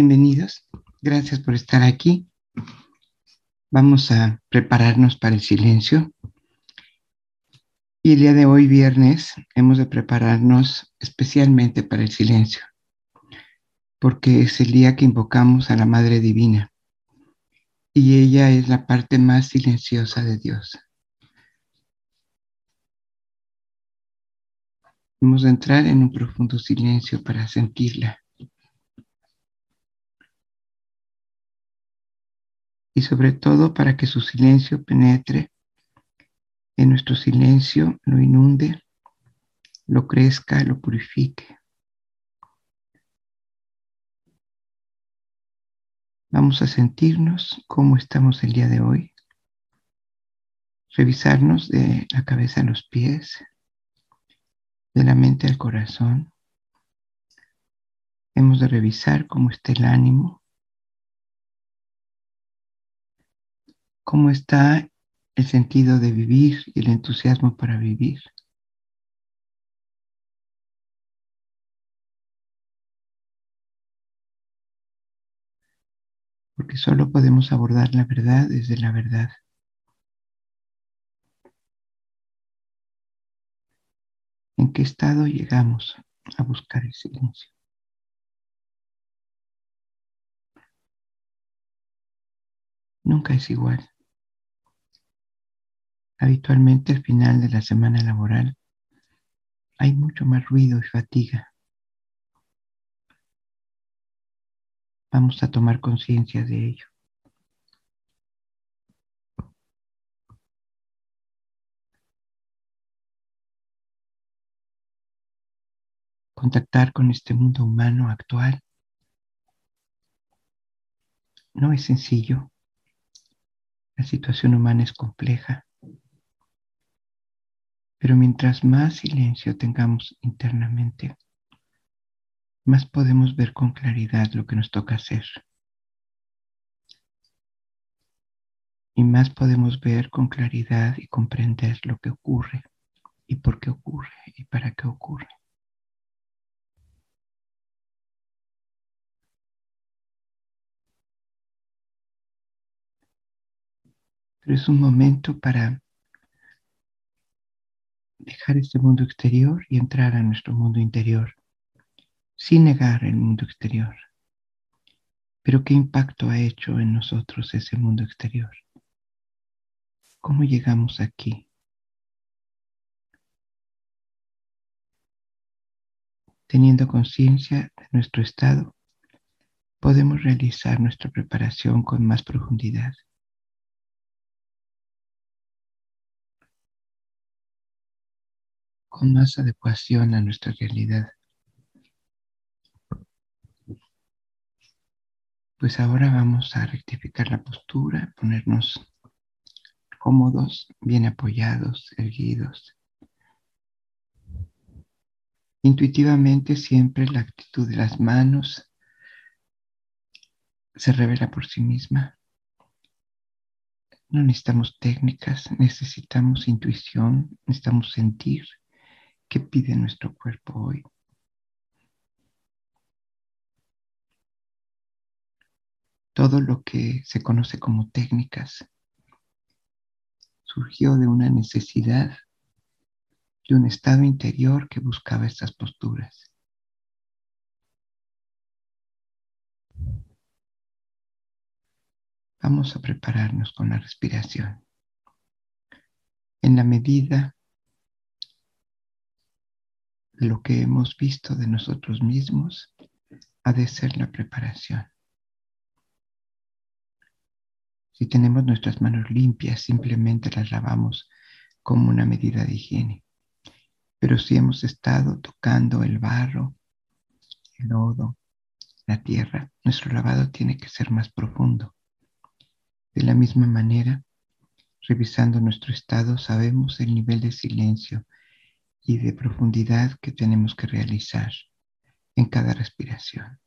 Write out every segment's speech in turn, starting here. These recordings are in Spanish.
Bienvenidos. Gracias por estar aquí. Vamos a prepararnos para el silencio. Y el día de hoy, viernes, hemos de prepararnos especialmente para el silencio, porque es el día que invocamos a la Madre Divina. Y ella es la parte más silenciosa de Dios. Vamos a entrar en un profundo silencio para sentirla. Y sobre todo para que su silencio penetre en nuestro silencio, lo inunde, lo crezca, lo purifique. Vamos a sentirnos cómo estamos el día de hoy, revisarnos de la cabeza a los pies, de la mente al corazón. Hemos de revisar cómo está el ánimo, cómo está el sentido de vivir y el entusiasmo para vivir. Porque solo podemos abordar la verdad desde la verdad. ¿En qué estado llegamos a buscar el silencio? Nunca es igual. Habitualmente al final de la semana laboral hay mucho más ruido y fatiga. Vamos a tomar conciencia de ello. Contactar con este mundo humano actual no es sencillo. La situación humana es compleja. Pero mientras más silencio tengamos internamente, más podemos ver con claridad lo que nos toca hacer. Y más podemos ver con claridad y comprender lo que ocurre y por qué ocurre y para qué ocurre. Pero es un momento para dejar este mundo exterior y entrar a nuestro mundo interior, sin negar el mundo exterior. Pero ¿qué impacto ha hecho en nosotros ese mundo exterior? ¿Cómo llegamos aquí? Teniendo conciencia de nuestro estado, podemos realizar nuestra preparación con más profundidad. Con más adecuación a nuestra realidad. Pues ahora vamos a rectificar la postura, ponernos cómodos, bien apoyados, erguidos. Intuitivamente siempre la actitud de las manos se revela por sí misma. No necesitamos técnicas, necesitamos intuición, necesitamos sentir ¿Qué pide nuestro cuerpo hoy? Todo lo que se conoce como técnicas surgió de una necesidad, de un estado interior que buscaba estas posturas. Vamos a prepararnos con la respiración. En la medida lo que hemos visto de nosotros mismos ha de ser la preparación. Si tenemos nuestras manos limpias, simplemente las lavamos como una medida de higiene. Pero si hemos estado tocando el barro, el lodo, la tierra, nuestro lavado tiene que ser más profundo. De la misma manera, revisando nuestro estado, sabemos el nivel de silencio y de profundidad que tenemos que realizar en cada respiración.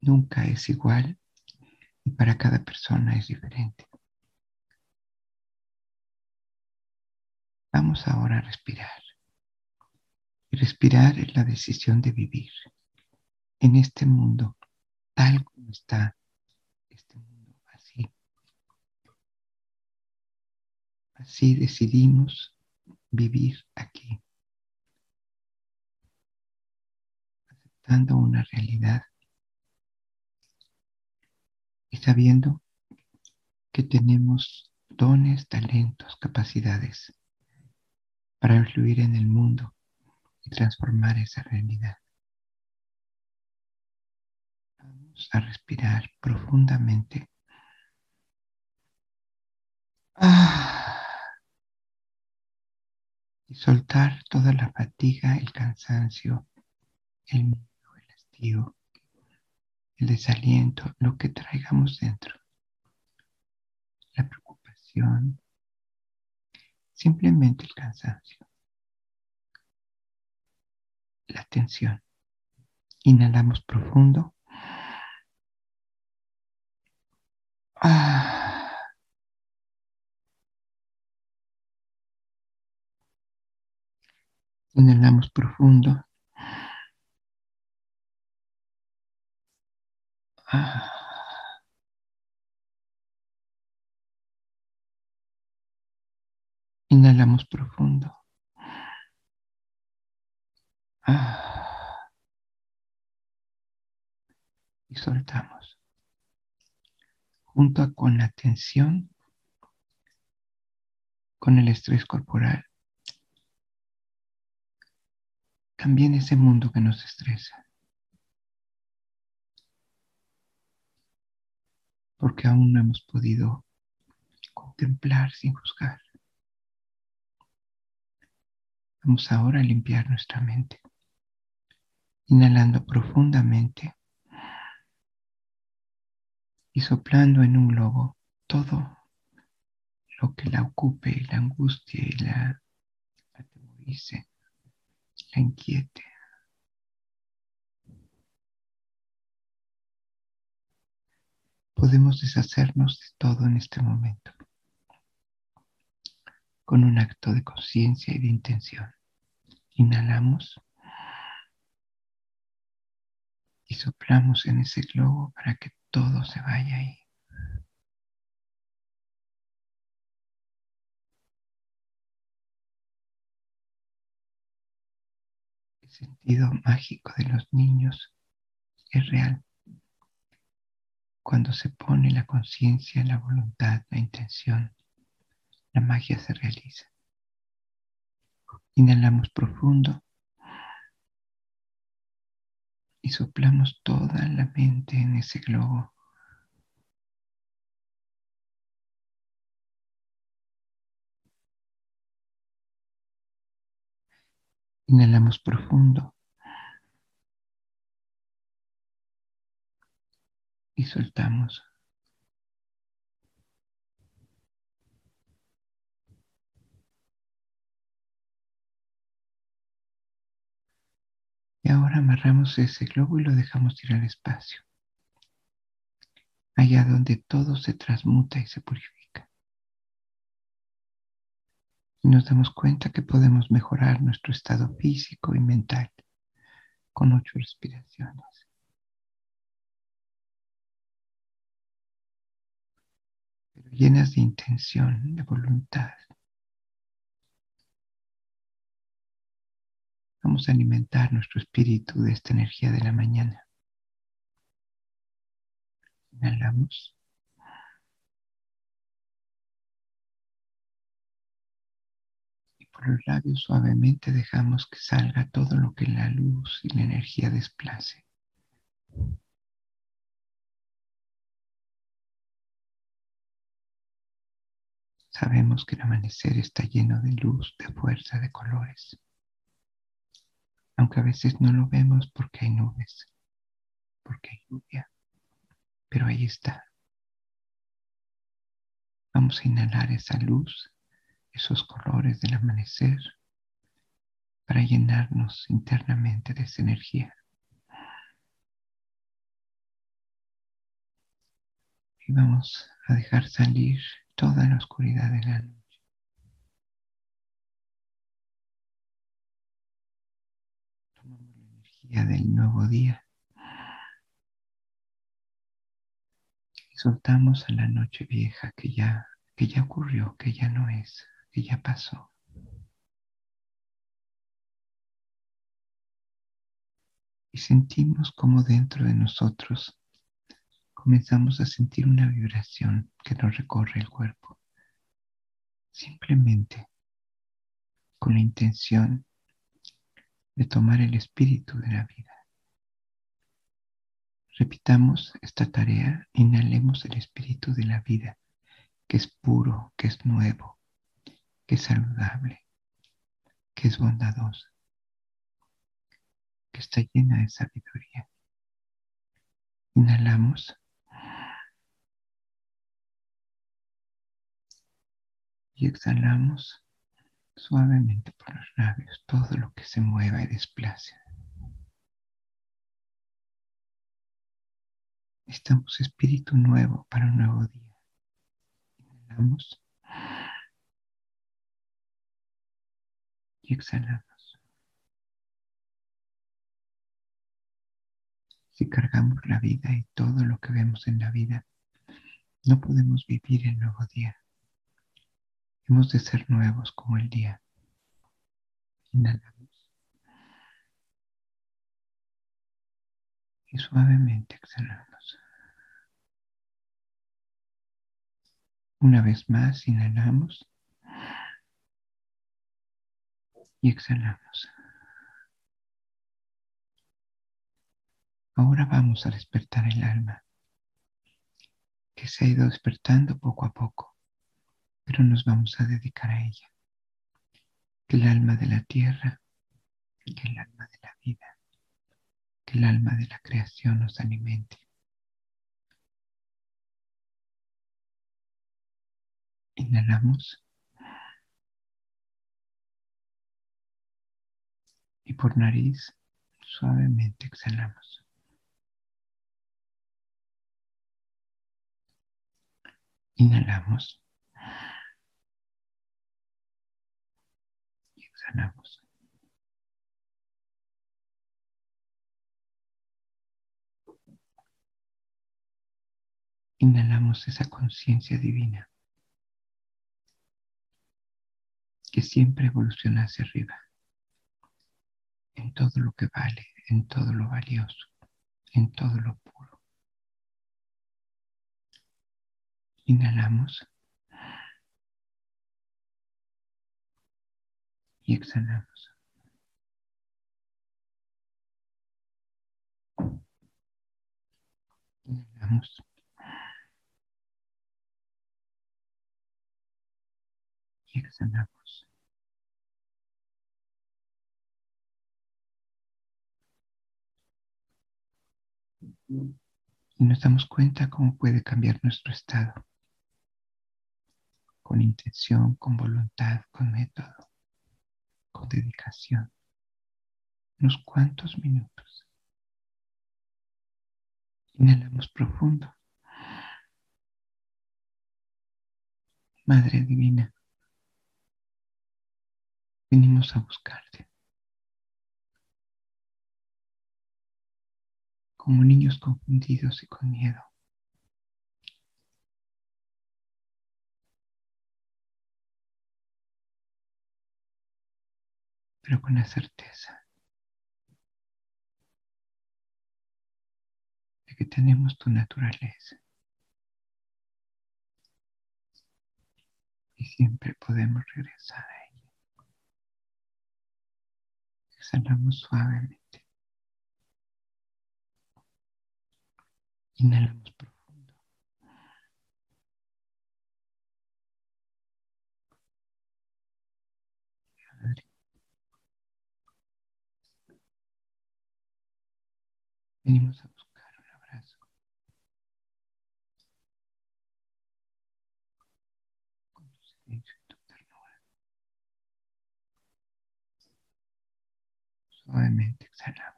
Nunca es igual y para cada persona es diferente. Vamos ahora a respirar. Y respirar es la decisión de vivir. en este mundo, tal como está este mundo, así. Así decidimos vivir aquí, aceptando una realidad y sabiendo que tenemos dones, talentos, capacidades para influir en el mundo y transformar esa realidad. Vamos a respirar profundamente. Ah. Y soltar toda la fatiga, el cansancio, el miedo, el hastío, el desaliento, lo que traigamos dentro. La preocupación, simplemente el cansancio, la tensión. Inhalamos profundo. Ah. Inhalamos profundo. Ah. Inhalamos profundo. Ah. Y soltamos. Junto con la tensión, con el estrés corporal, también ese mundo que nos estresa. Porque aún no hemos podido contemplar sin juzgar. Vamos ahora a limpiar nuestra mente. Inhalando profundamente y soplando en un globo todo lo que la ocupe, la angustia y la atemorice, la inquiete. Podemos deshacernos de todo en este momento con un acto de conciencia y de intención. Inhalamos y soplamos en ese globo para que todo se vaya ahí. Sentido mágico de los niños es real. Cuando se pone la conciencia, la voluntad, la intención, la magia se realiza. Inhalamos profundo y soplamos toda la mente en ese globo. Inhalamos profundo y soltamos. Y ahora amarramos ese globo y lo dejamos ir al espacio, allá donde todo se transmuta y se purifica. Y nos damos cuenta que podemos mejorar nuestro estado físico y mental con ocho respiraciones. Pero llenas de intención, de voluntad. Vamos a alimentar nuestro espíritu de esta energía de la mañana. Inhalamos. Por los labios suavemente dejamos que salga todo lo que la luz y la energía desplace. Sabemos que el amanecer está lleno de luz, de fuerza, de colores aunque a veces no lo vemos porque hay nubes, porque hay lluvia, pero ahí está. Vamos a inhalar esa luz, esos colores del amanecer para llenarnos internamente de esa energía. Y vamos a dejar salir toda la oscuridad de la noche. Tomamos la energía del nuevo día y soltamos a la noche vieja que ya, que ya ocurrió, que ya no es ya pasó. Y sentimos como dentro de nosotros comenzamos a sentir una vibración que nos recorre el cuerpo. Simplemente con la intención de tomar el espíritu de la vida. Repitamos esta tarea, inhalemos el espíritu de la vida, que es puro, que es nuevo, que es saludable, que es bondadoso, que está llena de sabiduría. Inhalamos. Y exhalamos suavemente por los labios todo lo que se mueva y desplace. Estamos espíritu nuevo para un nuevo día. Inhalamos y exhalamos. Si cargamos la vida y todo lo que vemos en la vida, no podemos vivir el nuevo día. Hemos de ser nuevos como el día. Inhalamos. Y suavemente exhalamos. Una vez más, inhalamos. Y exhalamos. Ahora vamos a despertar el alma, que se ha ido despertando poco a poco pero nos vamos a dedicar a ella. Que el alma de la tierra, que el alma de la vida, que el alma de la creación nos alimente. Inhalamos. Y por nariz suavemente exhalamos. Inhalamos. Inhalamos esa conciencia divina que siempre evoluciona hacia arriba, en todo lo que vale, en todo lo valioso, en todo lo puro. Inhalamos. y exhalamos. Inhalamos. Y exhalamos. Y nos damos cuenta cómo puede cambiar nuestro estado. Con intención, con voluntad, con método con dedicación, unos cuantos minutos. Inhalamos profundo. Madre Divina, venimos a buscarte. Como niños confundidos y con miedo. pero con la certeza de que tenemos tu naturaleza y siempre podemos regresar a ella. Exhalamos suavemente. Inhalamos profundo. Venimos a buscar un abrazo. Con tu silencio y tu ternura. Suavemente exhalamos.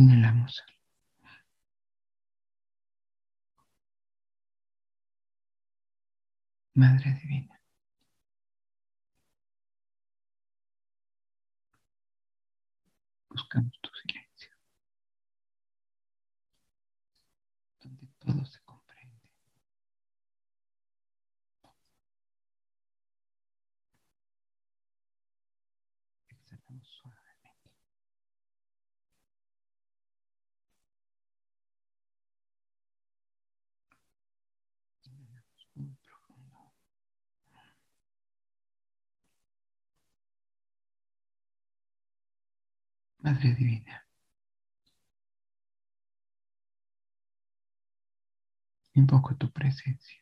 Inhalamos. Madre Divina. Buscamos tu Madre Divina, invoco tu presencia.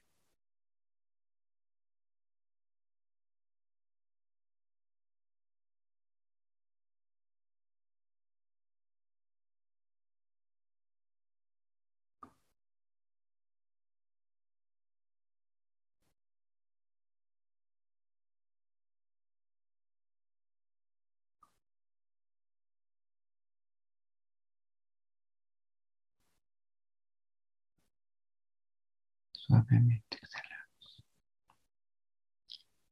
Suavemente exhalamos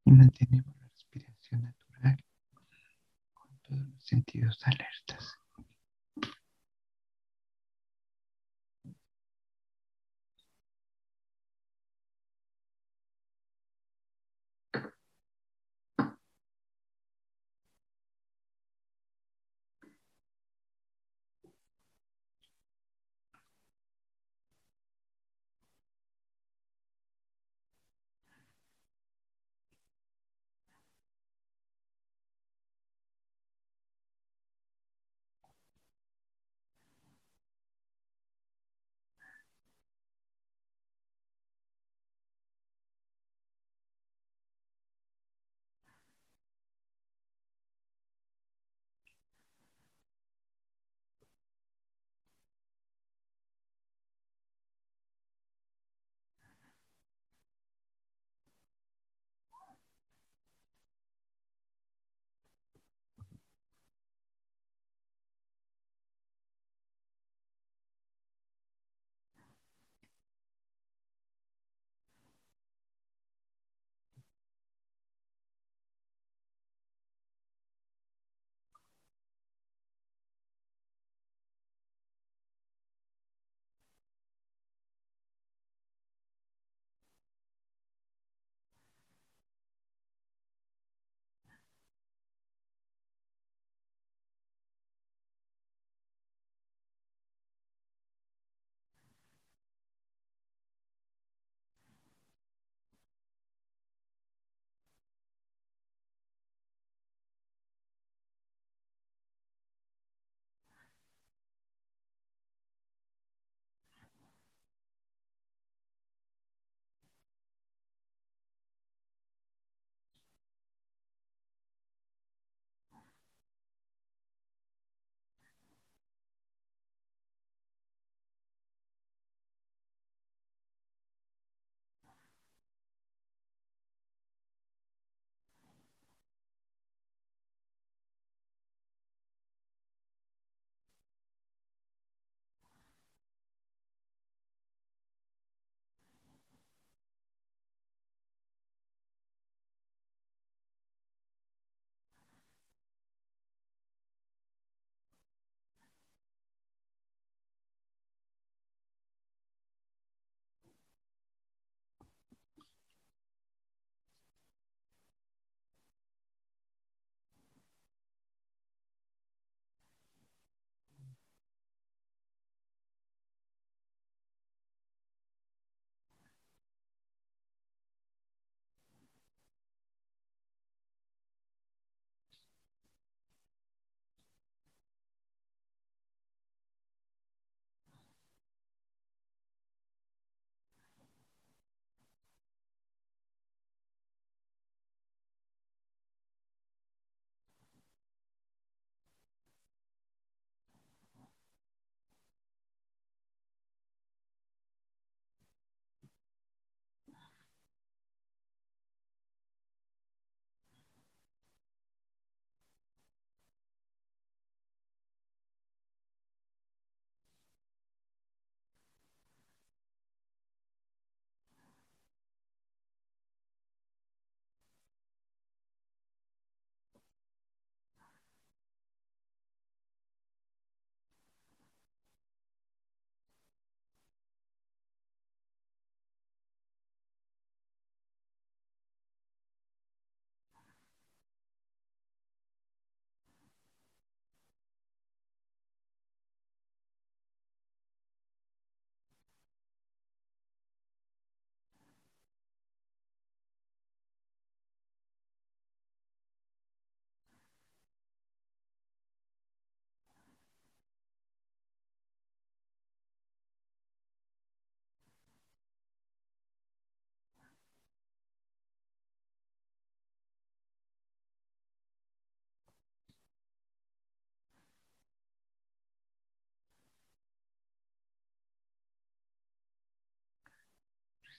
y mantenemos la respiración natural con todos los sentidos alertas.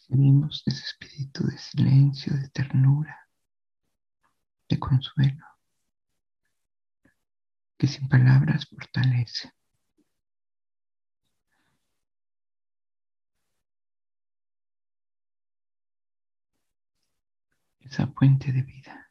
Recibimos ese espíritu de silencio, de ternura, de consuelo, que sin palabras fortalece. Esa fuente de vida.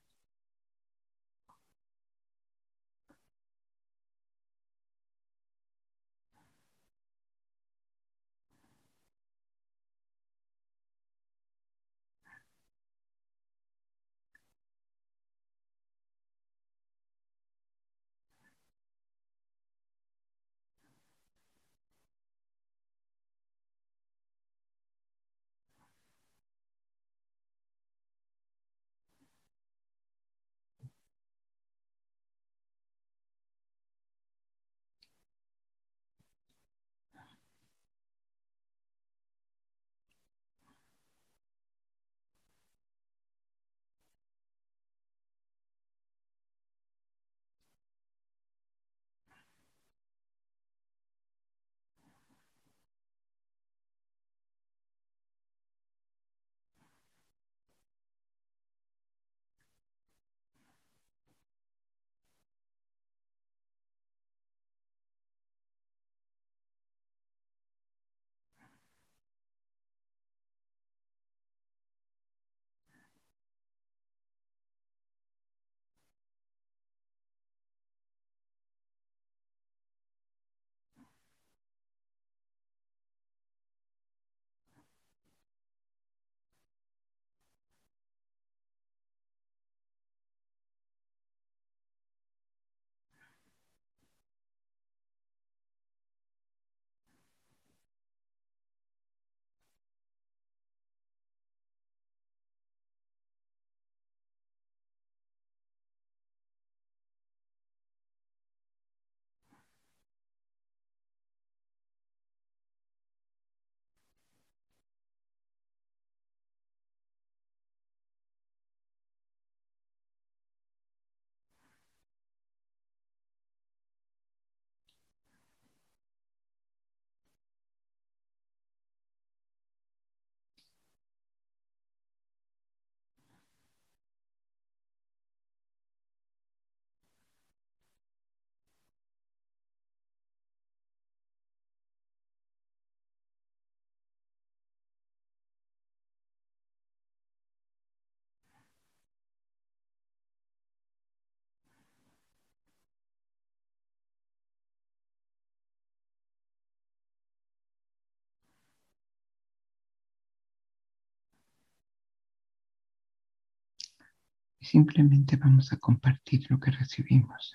Simplemente vamos a compartir lo que recibimos.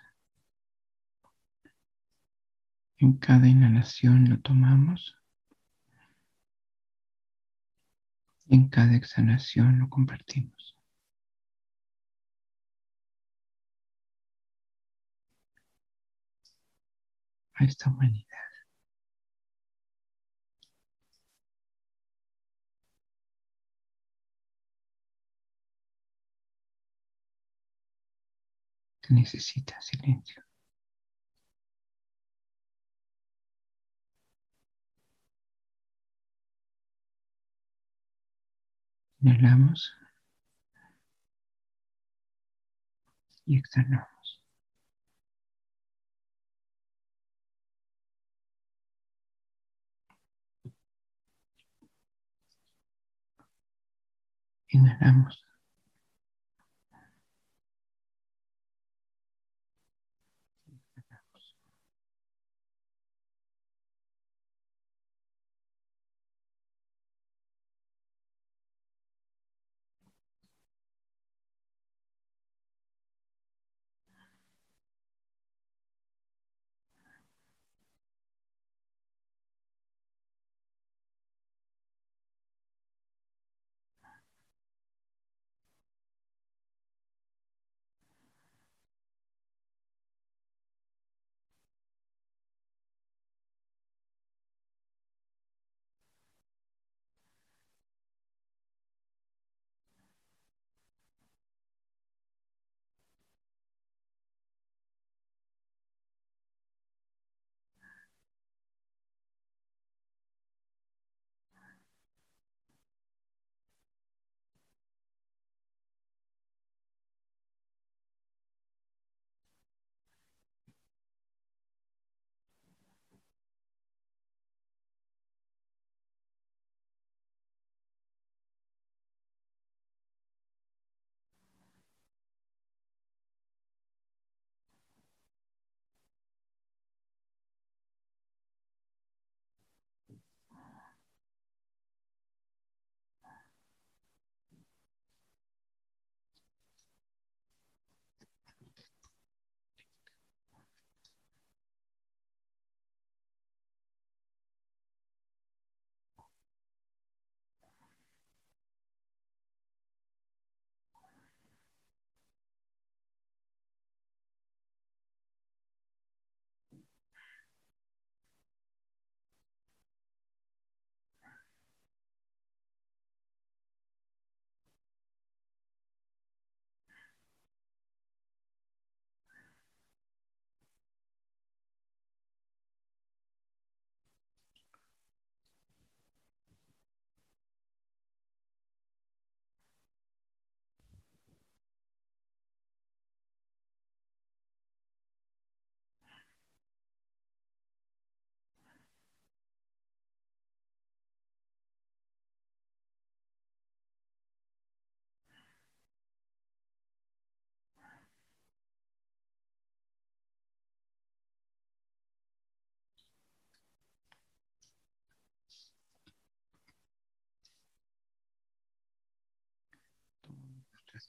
En cada inhalación lo tomamos. En cada exhalación lo compartimos. A esta necesita silencio. Inhalamos y exhalamos. Inhalamos.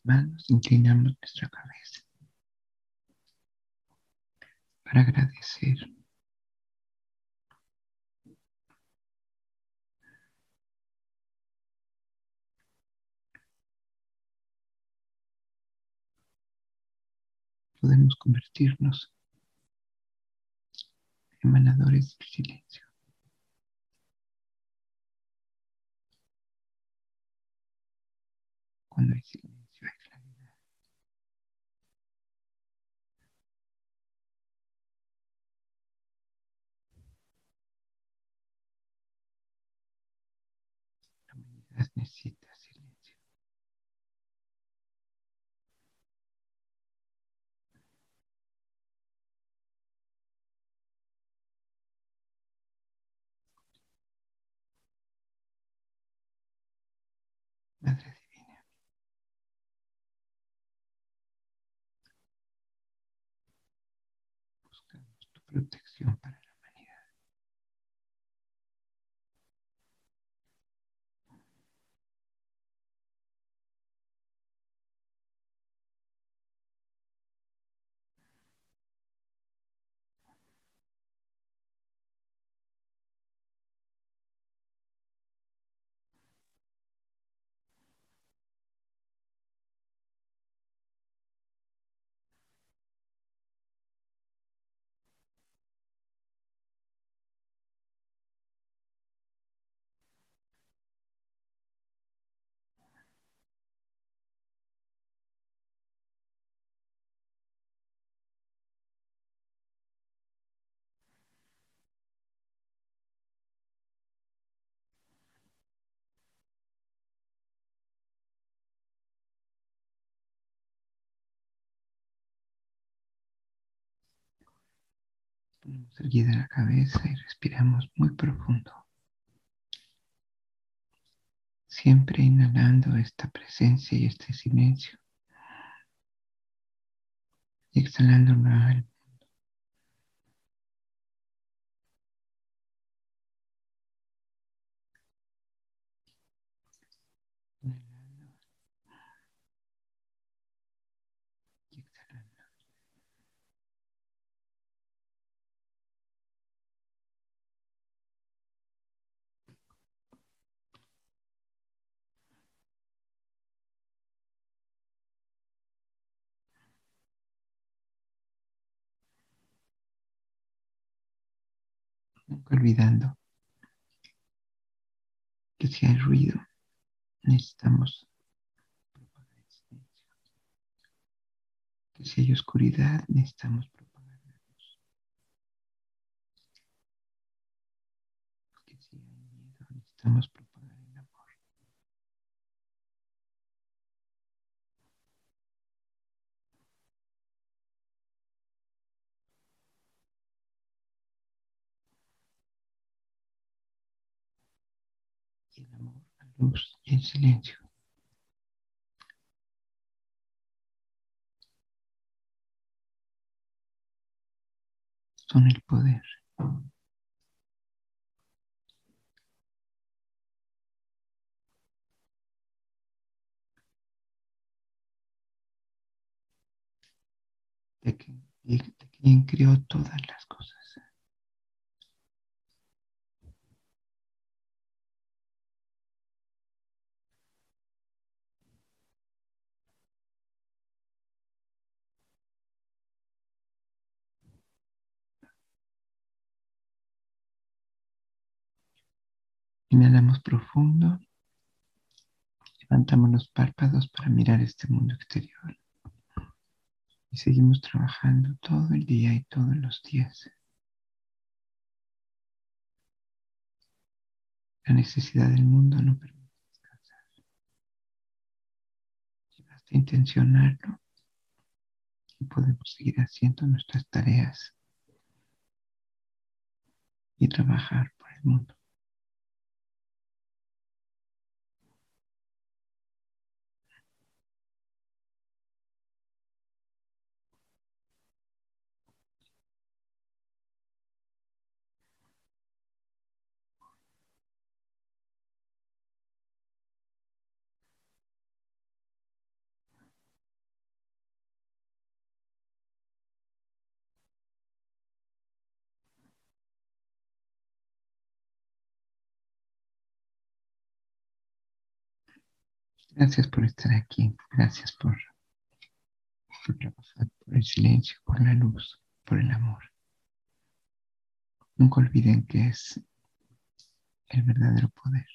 Manos, inclinamos nuestra cabeza para agradecer. Podemos convertirnos en emanadores del silencio. Cuando hay silencio protección para Ponemos la cabeza y respiramos muy profundo. Siempre inhalando esta presencia y este silencio. Y exhalando el Nunca olvidando que si hay ruido, necesitamos propagar el silencio. Que si hay oscuridad, necesitamos propagar la luz. Que si hay miedo, necesitamos propagar y el silencio son el poder. De, de quien creó todas las cosas. Inhalamos profundo. Levantamos los párpados para mirar este mundo exterior. Y seguimos trabajando todo el día y todos los días. La necesidad del mundo no permite descansar. Si basta intencionarlo y podemos seguir haciendo nuestras tareas y trabajar por el mundo. Gracias por estar aquí. Gracias por, el silencio, por la luz, por el amor. Nunca olviden que es el verdadero poder.